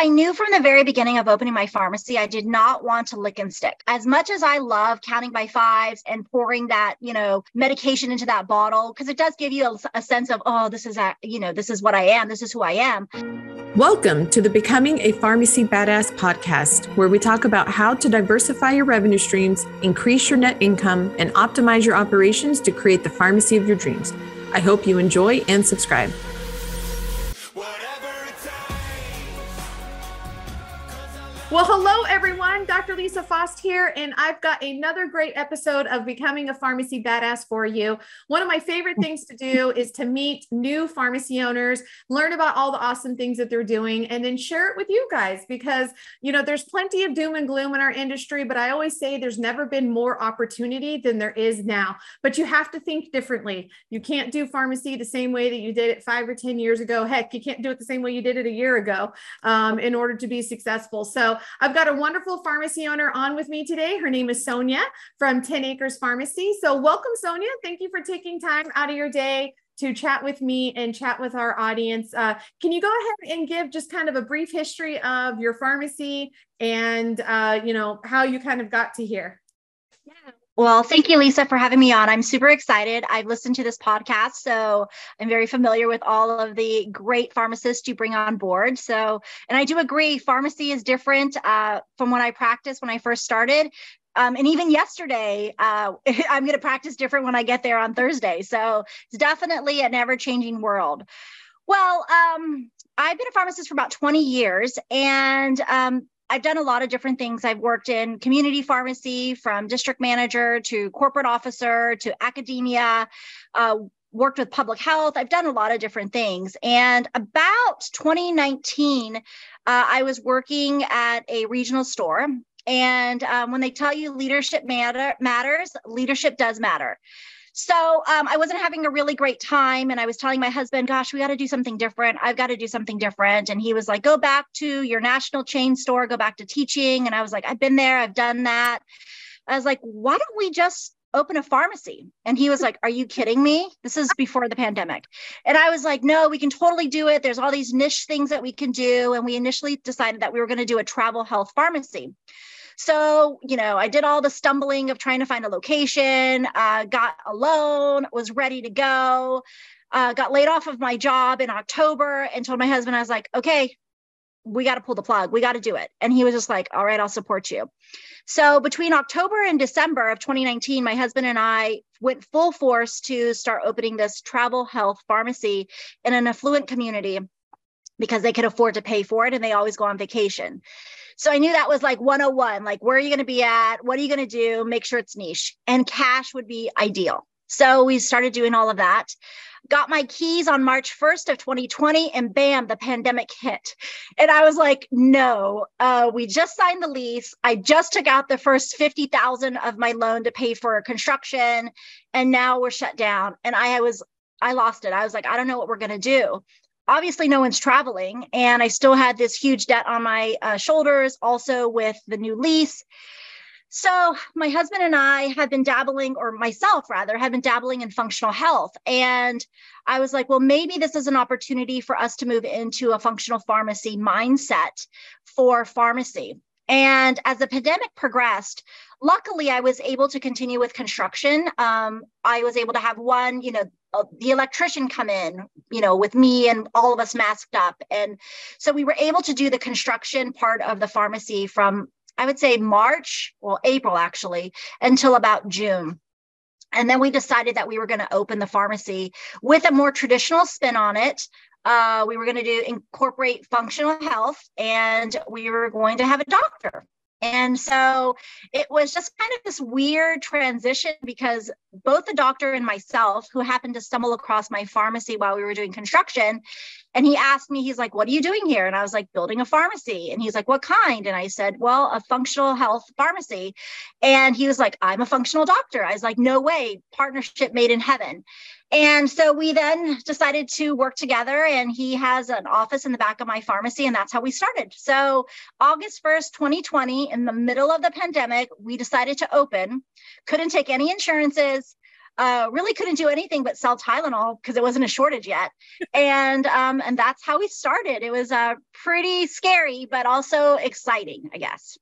I knew from the very beginning of opening my pharmacy, I did not want to lick and stick. As much as I love counting by fives and pouring that, you know, medication into that bottle, because it does give you a, a sense of, oh, this is, a, you know, this is what I am. This is who I am. Welcome to the Becoming a Pharmacy Badass podcast, where we talk about how to diversify your revenue streams, increase your net income, and optimize your operations to create the pharmacy of your dreams. I hope you enjoy and subscribe. Well, hello, everyone. Dr. Lisa Faast here, and I've got another great episode of Becoming a Pharmacy Badass for you. One of my favorite things to do is to meet new pharmacy owners, learn about all the awesome things that they're doing, and then share it with you guys because, you know, there's plenty of doom and gloom in our industry, but I always say there's never been more opportunity than there is now. But you have to think differently. You can't do pharmacy the same way that you did it five or 10 years ago. Heck, you can't do it the same way you did it a year ago um, in order to be successful. So, I've got a wonderful pharmacy owner on with me today. Her name is Sonya from 10 Acres Pharmacy. So, welcome, Sonya. Thank you for taking time out of your day to chat with me and chat with our audience. Uh, can you go ahead and give just kind of a brief history of your pharmacy and uh, you know how you kind of got to here? Yeah, well, thank you, Lisa, for having me on. I'm super excited. I've listened to this podcast, so I'm very familiar with all of the great pharmacists you bring on board. So, and I do agree, pharmacy is different uh, from when I practiced when I first started. Um, and even yesterday, uh, I'm going to practice different when I get there on Thursday. So it's definitely an ever changing world. Well, um, I've been a pharmacist for about 20 years, and um, I've done a lot of different things. I've worked in community pharmacy from district manager to corporate officer to academia, uh, worked with public health. I've done a lot of different things. And about 2019, uh, I was working at a regional store. And um, when they tell you leadership matter, matters, leadership does matter. So um, I wasn't having a really great time. And I was telling my husband, gosh, we got to do something different. I've got to do something different. And he was like, go back to your national chain store, go back to teaching. And I was like, I've been there, I've done that. I was like, why don't we just open a pharmacy? And he was like, Are you kidding me? This is before the pandemic. And I was like, No, we can totally do it. There's all these niche things that we can do. And we initially decided that we were going to do a travel health pharmacy. So, you know, I did all the stumbling of trying to find a location, uh, got a loan, was ready to go, uh, got laid off of my job in October and told my husband, I was like, okay, we got to pull the plug. We got to do it. And he was just like, all right, I'll support you. So between October and December of 2019, my husband and I went full force to start opening this travel health pharmacy in an affluent community because they could afford to pay for it and they always go on vacation. So I knew that was like 101, like where are you going to be at? What are you going to do? Make sure it's niche. And cash would be ideal. So we started doing all of that. Got my keys on March 1st of 2020 and bam, the pandemic hit. And I was like, no, uh, we just signed the lease. I just took out the first 50,000 of my loan to pay for construction and now we're shut down. And I was I lost it. I was like, I don't know what we're going to do obviously no one's traveling and i still had this huge debt on my uh, shoulders also with the new lease. So my husband and i have been dabbling or myself rather have been dabbling in functional health. And i was like well maybe this is an opportunity for us to move into a functional pharmacy mindset for pharmacy. And as the pandemic progressed, luckily I was able to continue with construction. Um, I was able to have one, you know, uh, the electrician come in, you know, with me and all of us masked up. And so we were able to do the construction part of the pharmacy from, I would say, March, well, April actually, until about June. And then we decided that we were going to open the pharmacy with a more traditional spin on it, uh, we were going to do incorporate functional health and we were going to have a doctor and so it was just kind of this weird transition because both the doctor and myself, who happened to stumble across my pharmacy while we were doing construction, and he asked me, he's like, What are you doing here? And I was like, Building a pharmacy. And he's like, What kind? And I said, Well, a functional health pharmacy. And he was like, I'm a functional doctor. I was like, No way, partnership made in heaven. And so we then decided to work together, and he has an office in the back of my pharmacy, and that's how we started. So, August 1st, 2020, in the middle of the pandemic, we decided to open, couldn't take any insurances. Uh, really couldn't do anything but sell Tylenol because it wasn't a shortage yet. and um, and that's how we started. It was uh, pretty scary, but also exciting, I guess.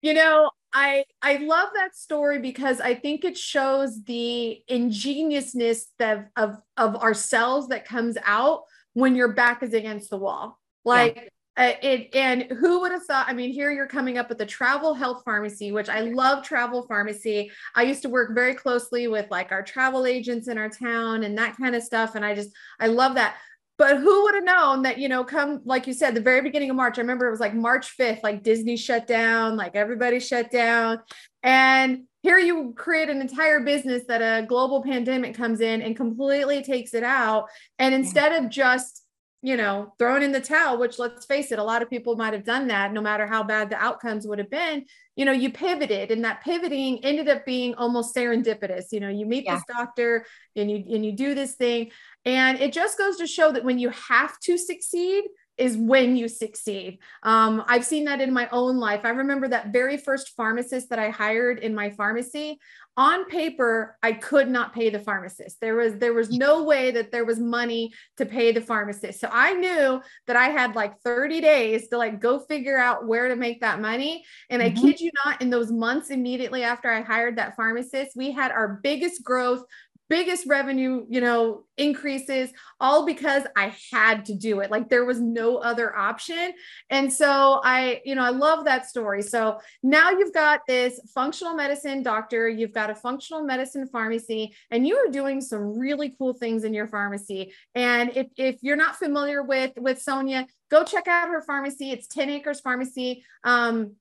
You know, I I love that story because I think it shows the ingeniousness of of, of ourselves that comes out when your back is against the wall. Like yeah. Uh, it, and who would have thought? I mean, here you're coming up with the travel health pharmacy, which I love travel pharmacy. I used to work very closely with like our travel agents in our town and that kind of stuff. And I just, I love that. But who would have known that, you know, come, like you said, the very beginning of March, I remember it was like March 5th, like Disney shut down, like everybody shut down. And here you create an entire business that a global pandemic comes in and completely takes it out. And instead of just you know, thrown in the towel, which let's face it, a lot of people might have done that no matter how bad the outcomes would have been. You know, you pivoted and that pivoting ended up being almost serendipitous. You know, you meet yeah. this doctor and you and you do this thing. And it just goes to show that when you have to succeed, is when you succeed. Um, I've seen that in my own life. I remember that very first pharmacist that I hired in my pharmacy. On paper, I could not pay the pharmacist. There was there was no way that there was money to pay the pharmacist. So I knew that I had like 30 days to like go figure out where to make that money. And mm-hmm. I kid you not, in those months immediately after I hired that pharmacist, we had our biggest growth biggest revenue, you know, increases all because I had to do it. Like there was no other option. And so I, you know, I love that story. So now you've got this functional medicine doctor, you've got a functional medicine pharmacy, and you are doing some really cool things in your pharmacy. And if, if you're not familiar with with Sonya, go check out her pharmacy. It's 10 Acres Pharmacy. Um,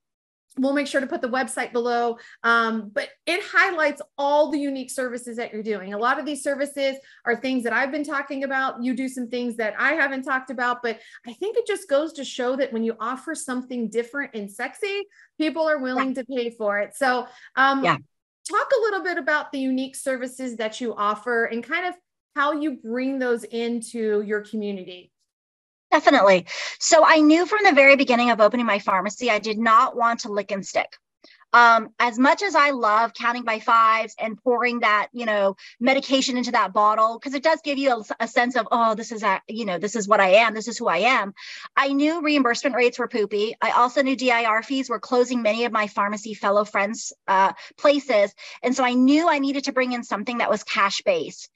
We'll make sure to put the website below, um, but it highlights all the unique services that you're doing. A lot of these services are things that I've been talking about. You do some things that I haven't talked about, but I think it just goes to show that when you offer something different and sexy, people are willing yeah. to pay for it. So, um, yeah. talk a little bit about the unique services that you offer and kind of how you bring those into your community. Definitely. So I knew from the very beginning of opening my pharmacy, I did not want to lick and stick. Um, as much as I love counting by fives and pouring that, you know, medication into that bottle, because it does give you a, a, sense of, oh, this is, a, you know, this is what I am. This is who I am. I knew reimbursement rates were poopy. I also knew DIR fees were closing many of my pharmacy fellow friends' uh, places. And so I knew I needed to bring in something that was cash based.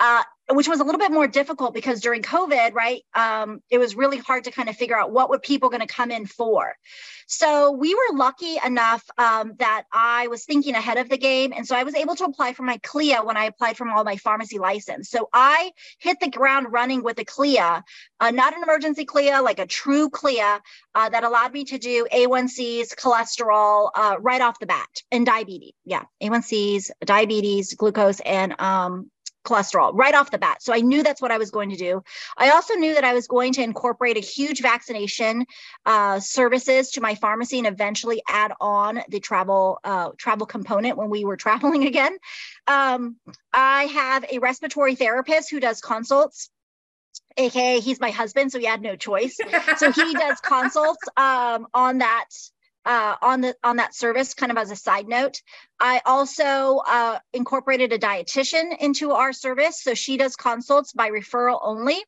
Uh, which was a little bit more difficult because during COVID, right, um, it was really hard to kind of figure out what were people going to come in for. So we were lucky enough um, that I was thinking ahead of the game, and so I was able to apply for my CLIA when I applied for all my pharmacy license. So I hit the ground running with a CLIA, uh, not an emergency CLIA, like a true CLIA uh, that allowed me to do A1Cs, cholesterol uh, right off the bat, and diabetes. Yeah, A1Cs, diabetes, glucose, and um, cholesterol right off the bat. So I knew that's what I was going to do. I also knew that I was going to incorporate a huge vaccination uh, services to my pharmacy and eventually add on the travel uh, travel component when we were traveling again. Um, I have a respiratory therapist who does consults aka he's my husband so he had no choice so he does consults um, on that uh, on the on that service kind of as a side note. I also uh, incorporated a dietitian into our service so she does consults by referral only.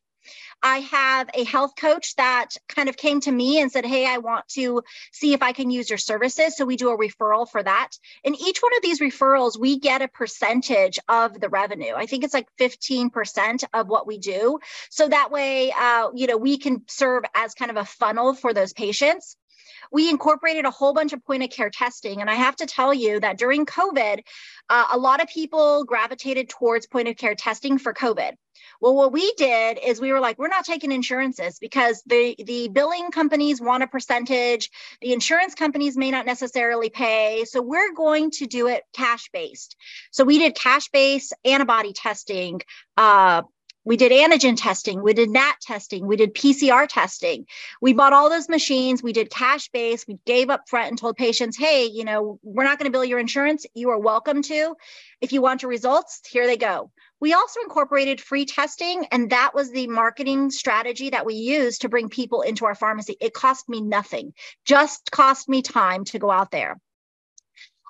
I have a health coach that kind of came to me and said hey i want to see if i can use your services. So we do a referral for that. And each one of these referrals we get a percentage of the revenue. I think it's like 15% of what we do. So that way uh, you know we can serve as kind of a funnel for those patients we incorporated a whole bunch of point of care testing. And I have to tell you that during COVID, uh, a lot of people gravitated towards point of care testing for COVID. Well, what we did is we were like, we're not taking insurances because the, the billing companies want a percentage. The insurance companies may not necessarily pay. So we're going to do it cash based. So we did cash based antibody testing, uh, we did antigen testing, we did NAT testing, we did PCR testing. We bought all those machines, we did cash base, we gave up front and told patients, hey, you know, we're not going to bill your insurance. You are welcome to. If you want your results, here they go. We also incorporated free testing, and that was the marketing strategy that we used to bring people into our pharmacy. It cost me nothing, just cost me time to go out there.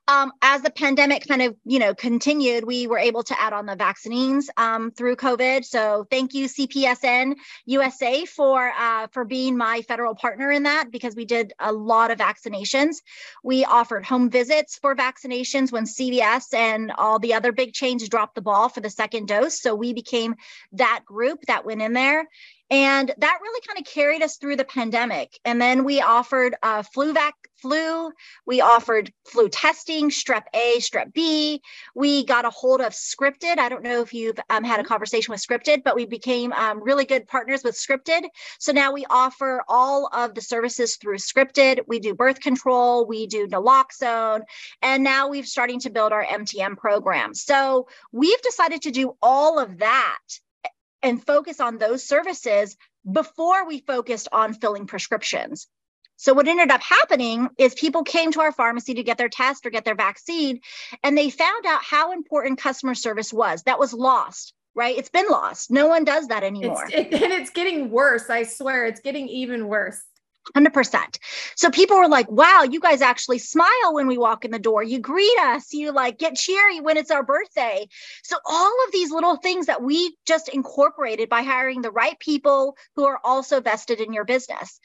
Um, as the pandemic kind of you know continued we were able to add on the vaccines um, through covid. So thank you CPESN USA for uh, for being my federal partner in that because we did a lot of vaccinations. We offered home visits for vaccinations when cvs and all the other big chains dropped the ball for the second dose. So we became that group that went in there and that really kind of carried us through the pandemic. And then we offered uh, flu vac, flu. We offered flu testing, strep A, strep B. We got a hold of Scripted. I don't know if you've um, had a conversation with Scripted, but we became um, really good partners with Scripted. So now we offer all of the services through Scripted. We do birth control, we do naloxone, and now we've starting to build our MTM program. So we've decided to do all of that and focus on those services before we focused on filling prescriptions. So, what ended up happening is people came to our pharmacy to get their test or get their vaccine, and they found out how important customer service was. That was lost, right? It's been lost. No one does that anymore. It's, it, and it's getting worse. I swear, it's getting even worse. 100%. So people were like, wow, you guys actually smile when we walk in the door. You greet us. You like get cheery when it's our birthday. So all of these little things that we just incorporated by hiring the right people who are also vested in your business.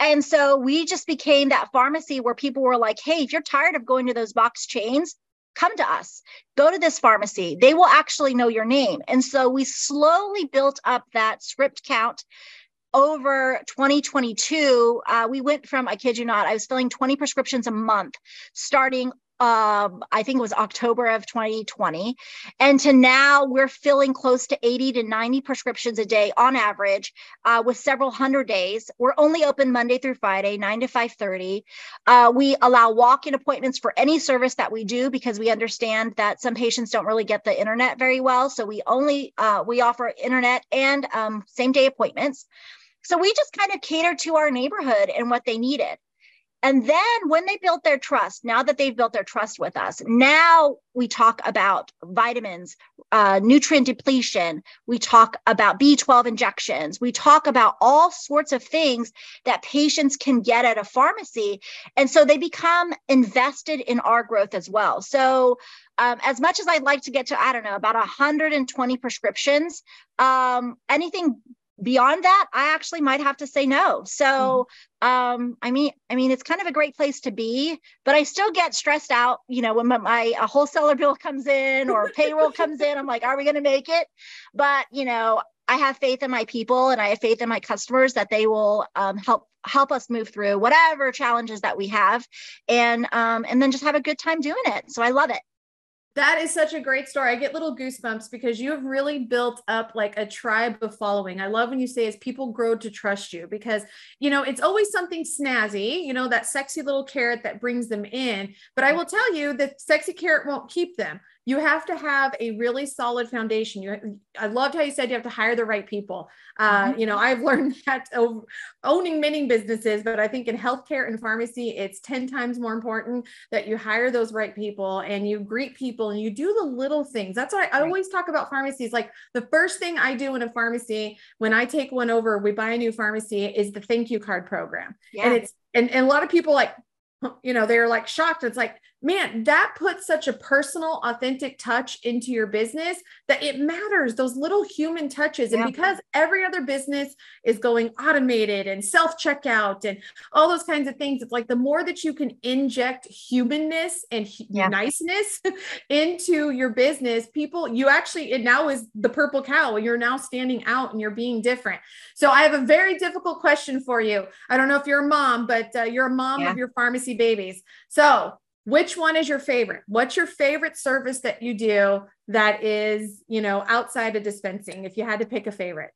And so we just became that pharmacy where people were like, hey, if you're tired of going to those box chains, come to us go to this pharmacy they will actually know your name and so we slowly built up that script count over 2022, uh, we went from, I kid you not, I was filling 20 prescriptions a month starting um, I think it was October of 2020. And to now we're filling close to 80 to 90 prescriptions a day on average uh, with several hundred days. We're only open Monday through Friday, 9 to 5.30. Uh, we allow walk-in appointments for any service that we do because we understand that some patients don't really get the internet very well. So we only, uh, we offer internet and um, same day appointments. So we just kind of catered to our neighborhood and what they needed. And then when they built their trust, now that they've built their trust with us, now we talk about vitamins, uh, nutrient depletion. We talk about B12 injections. We talk about all sorts of things that patients can get at a pharmacy. And so they become invested in our growth as well. So um, as much as I'd like to get to, I don't know, about 120 prescriptions, um, anything beyond that i actually might have to say no. So mm-hmm. um i mean i mean it's kind of a great place to be but i still get stressed out you know when my, my a wholesaler bill comes in or payroll comes in i'm like are we going to make it? But you know i have faith in my people and i have faith in my customers that they will um, help help us move through whatever challenges that we have and um and then just have a good time doing it. So i love it that is such a great story. I get little goosebumps because you have really built up like a tribe of following. I love when you say as people grow to trust you because you know it's always something snazzy, you know, that sexy little carrot that brings them in. But I will tell you that sexy carrot won't keep them you have to have a really solid foundation. You i loved how you said you have to hire the right people. Uh, mm-hmm. you know i've learned that over, owning many businesses but i think in healthcare and pharmacy it's 10 times more important that you hire those right people and you greet people and you do the little things. That's why i, I always talk about pharmacies. Like the first thing i do in a pharmacy when i take one over we buy a new pharmacy is the thank you card program. Yeah. and it's and, and a lot of people like you know they're like shocked. It's like man, that puts such a personal, authentic touch into your business that it matters, those little human touches. And because every other business is going automated and self checkout and all those kinds of things, it's like the more that you can inject humanness and yeah. niceness into your business, people, you actually, it now is the purple cow. You're now standing out and you're being different. So I have a very difficult question for you. I don't know if you're a mom, but uh, you're a mom yeah. of your pharmacy babies. So which one is your favorite? What's your favorite service that you do that is you know outside of dispensing if you had to pick a favorite?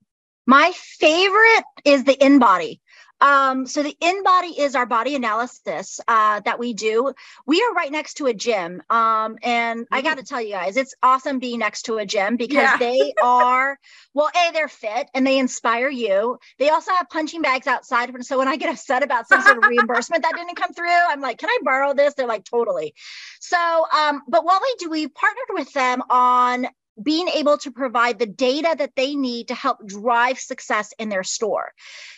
My favorite is the InBody um, so the InBody is our body analysis uh, that we do. We are right next to a gym. Um, and mm-hmm. I got to tell you guys, it's awesome being next to a gym because yeah. they are, well, A, they're fit and they inspire you. They also have punching bags outside. So when I get upset about some sort of reimbursement that didn't come through, I'm like, can I borrow this? They're like, totally. So, um, but what we do, we partnered with them on being able to provide the data that they need to help drive success in their store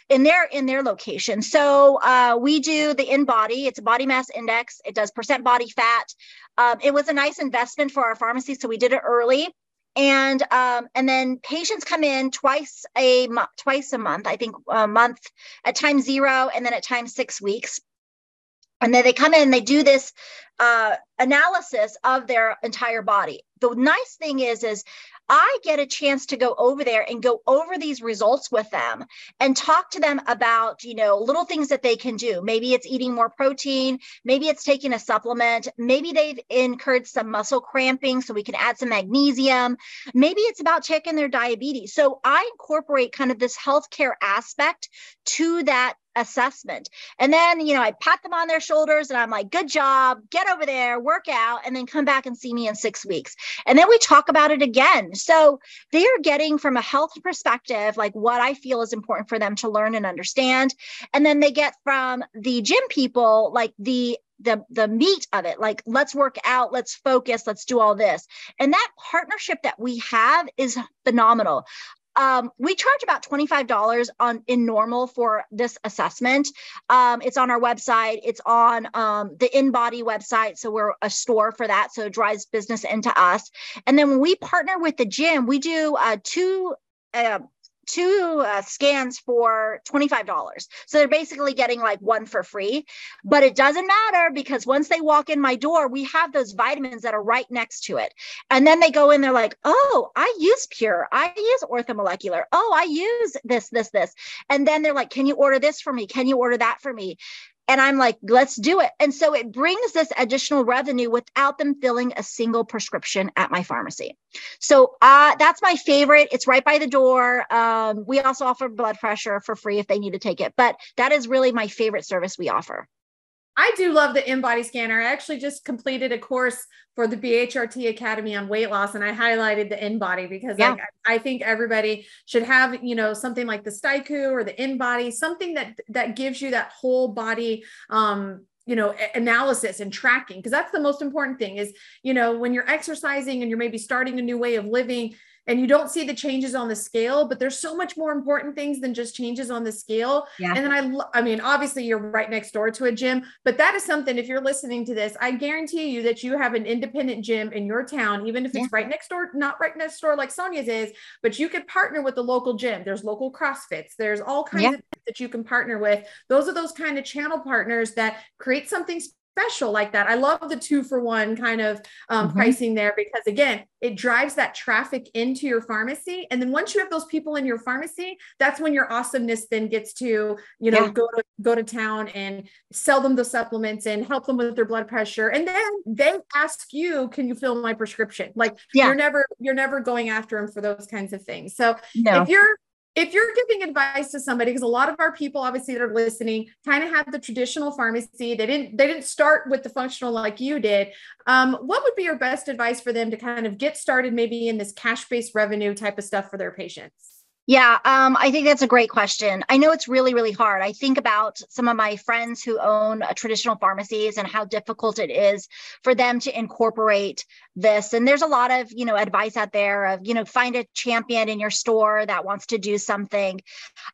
in their in their location. So uh, we do the InBody it's a body mass index. It does percent body fat. Um, it was a nice investment for our pharmacy so we did it early. And um, and then patients come in twice a month twice a month i think a month at time zero and then at time six weeks and then they come in and they do this uh, analysis of their entire body the nice thing is is I get a chance to go over there and go over these results with them and talk to them about, you know, little things that they can do. Maybe it's eating more protein, maybe it's taking a supplement, maybe they've incurred some muscle cramping so we can add some magnesium. Maybe it's about checking their diabetes. So I incorporate kind of this healthcare aspect to that assessment. And then, you know, I pat them on their shoulders and I'm like, good job, get over there, work out, and then come back and see me in six weeks. And then we talk about it again. So they are getting from a health perspective, like what I feel is important for them to learn and understand. And then they get from the gym people, like the the the meat of it like let's work out let's focus let's do all this and that partnership that we have is phenomenal um, we charge about $25 on in normal for this assessment. Um, it's on our website. It's on um, the InBody website. So we're a store for that. So it drives business into us. And then when we partner with the gym, we do uh, two uh, two uh, scans for $25. So they're basically getting like one for free. But it doesn't matter because once they walk in my door, we have those vitamins that are right next to it. And then they go in, they're like, oh, I use Pure. I use Orthomolecular. Oh, I use this, this, this. And then they're like, can you order this for me? Can you order that for me? And I'm like, let's do it. And so it brings this additional revenue without them filling a single prescription at my pharmacy. So uh, that's my favorite. It's right by the door. Um, we also offer blood pressure for free if they need to take it, but that is really my favorite service we offer. I do love the InBody scanner. I actually just completed a course for the BHRT Academy on weight loss, and I highlighted the InBody because yeah. like, I think everybody should have, you know, something like the Styku or the InBody, something that that gives you that whole body um, you know analysis and tracking because that's the most important thing is you know when you're exercising and you're maybe starting a new way of living and you don't see the changes on the scale but there's so much more important things than just changes on the scale yeah. and then i i mean obviously you're right next door to a gym but that is something if you're listening to this i guarantee you that you have an independent gym in your town even if it's yeah. right next door not right next door like sonya's is but you could partner with the local gym there's local crossfits there's all kinds yeah. of that you can partner with those are those kind of channel partners that create something special like that. I love the two for one kind of um, mm-hmm. pricing there because again, it drives that traffic into your pharmacy. And then once you have those people in your pharmacy, that's when your awesomeness then gets to, you know, yeah. go to go to town and sell them the supplements and help them with their blood pressure. And then they ask you, can you fill my prescription? Like yeah. you're never, you're never going after them for those kinds of things. So no. if you're if you're giving advice to somebody because a lot of our people obviously that are listening kind of have the traditional pharmacy they didn't they didn't start with the functional like you did um, what would be your best advice for them to kind of get started maybe in this cash based revenue type of stuff for their patients yeah, um, I think that's a great question. I know it's really, really hard. I think about some of my friends who own traditional pharmacies and how difficult it is for them to incorporate this. And there's a lot of, you know, advice out there of, you know, find a champion in your store that wants to do something.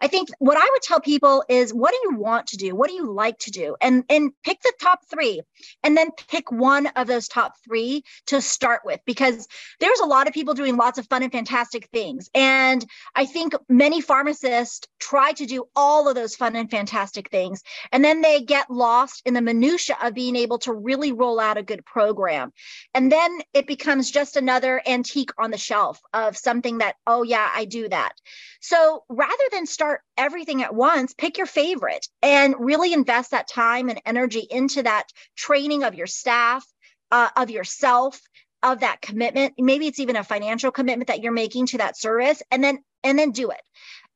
I think what I would tell people is what do you want to do? What do you like to do? And and pick the top 3 and then pick one of those top 3 to start with because there's a lot of people doing lots of fun and fantastic things. And I think many pharmacists try to do all of those fun and fantastic things and then they get lost in the minutia of being able to really roll out a good program. And then it becomes just another antique on the shelf of something that, oh, yeah, I do that. So rather than start everything at once, pick your favorite and really invest that time and energy into that training of your staff, uh, of yourself of that commitment maybe it's even a financial commitment that you're making to that service and then and then do it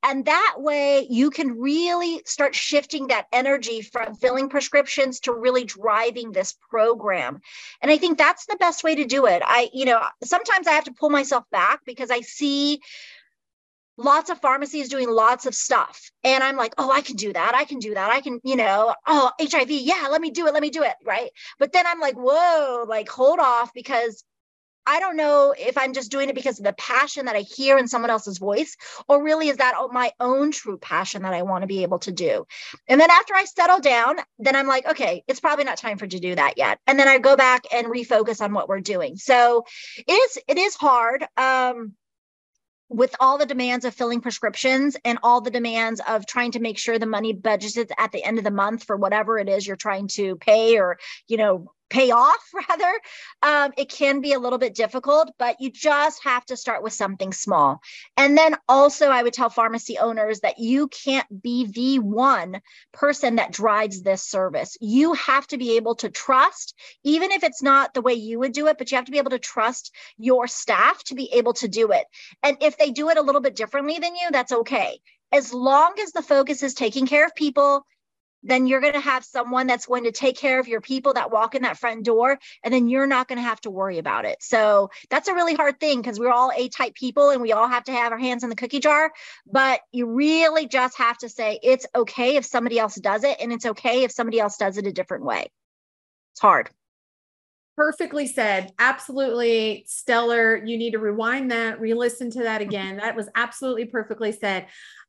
and that way you can really start shifting that energy from filling prescriptions to really driving this program. And I think that's the best way to do it. I, you know, sometimes I have to pull myself back because I see lots of pharmacies doing lots of stuff. And I'm like, oh, I can do that. I can do that. I can, you know, oh, HIV. Yeah, let me do it. Let me do it. Right. But then I'm like, whoa, like hold off because I don't know if I'm just doing it because of the passion that I hear in someone else's voice, or really is that my own true passion that I want to be able to do. And then after I settle down, then I'm like, okay, it's probably not time for to do that yet. And then I go back and refocus on what we're doing. So it is it is hard. Um, with all the demands of filling prescriptions and all the demands of trying to make sure the money budgets at the end of the month for whatever it is you're trying to pay or you know pay off rather um, it can be a little bit difficult but you just have to start with something small. And then also i would tell pharmacy owners that you can't be the one person that drives this service. You have to be able to trust even if it's not the way you would do it but you have to be able to trust your staff to be able to do it. And if they do it a little bit differently than you that's okay. As long as the focus is taking care of people then you're going to have someone that's going to take care of your people that walk in that front door and then you're not going to have to worry about it. So that's a really hard thing because we're all a type people and we all have to have our hands in the cookie jar but you really just have to say it's okay if somebody else does it and it's okay if somebody else does it a different way. It's hard. Perfectly said. Absolutely stellar. You need to rewind that re-listen to that mm-hmm. again. That was absolutely perfectly said.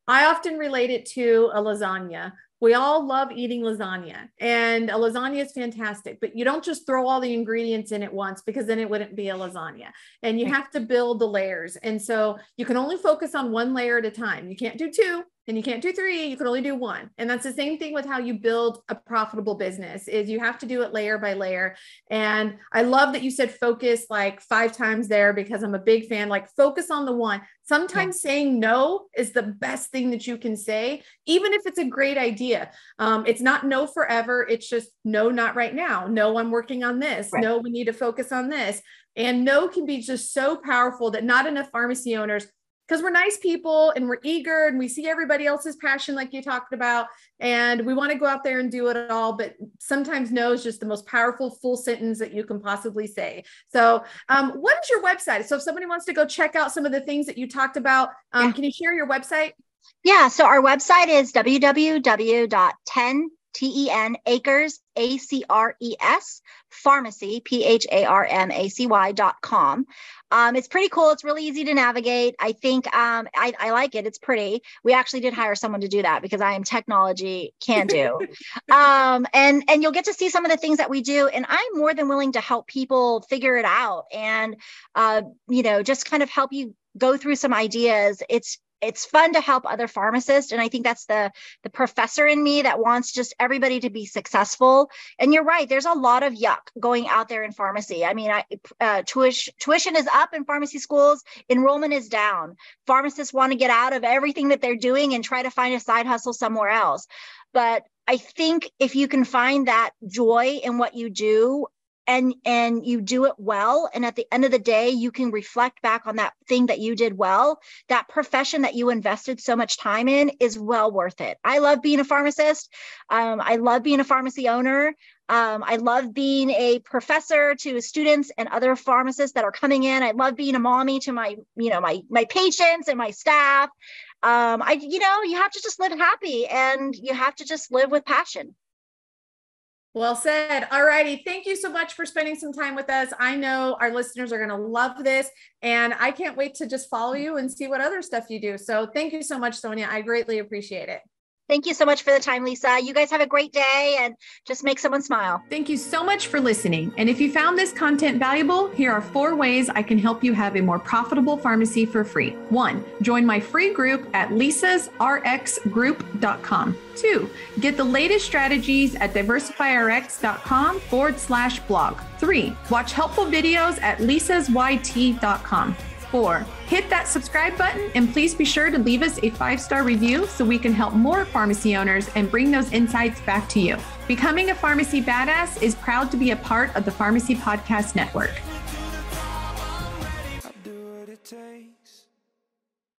I often relate it to a lasagna we all love eating lasagna and a lasagna is fantastic but you don't just throw all the ingredients in at once because then it wouldn't be a lasagna and you have to build the layers and so you can only focus on one layer at a time. You can't do two and you can't do three you can only do one. And that's the same thing with how you build a profitable business is you have to do it layer by layer. And i love that you said focus like five times there because i'm a big fan like focus on the one. Sometimes yeah. saying no is the best thing that you can say even if it's a great idea. Um, it's not no forever it's just no not right now. No i'm working on this. Right. no we need to focus on this. And no can be just so powerful that not enough pharmacy owners because we're nice people and we're eager and we see everybody else's passion, like you talked about, and we want to go out there and do it all. But sometimes no is just the most powerful full sentence that you can possibly say. So, um, what is your website? So, if somebody wants to go check out some of the things that you talked about, um, yeah. can you share your website? Yeah, so our website is www.10 T E N acres, A C R E S, pharmacy, P H A R M A C Y dot com. Um, it's pretty cool. It's really easy to navigate. I think um, I, I, like it. It's pretty. We actually did hire someone to do that because I am technology can do. um, and and you'll get to see some of the things that we do. And I'm more than willing to help people figure it out and uh, you know just kind of help you go through some ideas. It's it's fun to help other pharmacists and i think that's the the professor in me that wants just everybody to be successful. And you're right there's a lot of yuck going out there in pharmacy. I mean I, uh, tuition, tuition is up in pharmacy schools enrollment is down. Pharmacists want to get out of everything that they're doing and try to find a side hustle somewhere else. But I think if you can find that joy in what you do, and and you do it well and at the end of the day you can reflect back on that thing that you did well. That profession that you invested so much time in is well worth it. I love being a pharmacist. Um, i love being a pharmacy owner. Um, i love being a professor to students and other pharmacists that are coming in. I love being a mommy to my you know my my patients and my staff. Um, i you know you have to just live happy and you have to just live with passion well said. All righty. Thank you so much for spending some time with us. I know our listeners are going to love this, and I can't wait to just follow you and see what other stuff you do. So, thank you so much, Sonya. I greatly appreciate it. Thank you so much for the time, Lisa. You guys have a great day and just make someone smile. Thank you so much for listening. And if you found this content valuable, here are four ways I can help you have a more profitable pharmacy for free. One, join my free group at lisasrxgroup.com. Two, get the latest strategies at diversifyrx.com forward slash blog. Three, watch helpful videos at lisasyt.com four. Hit that subscribe button and please be sure to leave us a five star review so we can help more pharmacy owners and bring those insights back to you. Becoming a Pharmacy Badass is proud to be a part of the Pharmacy Podcast Network.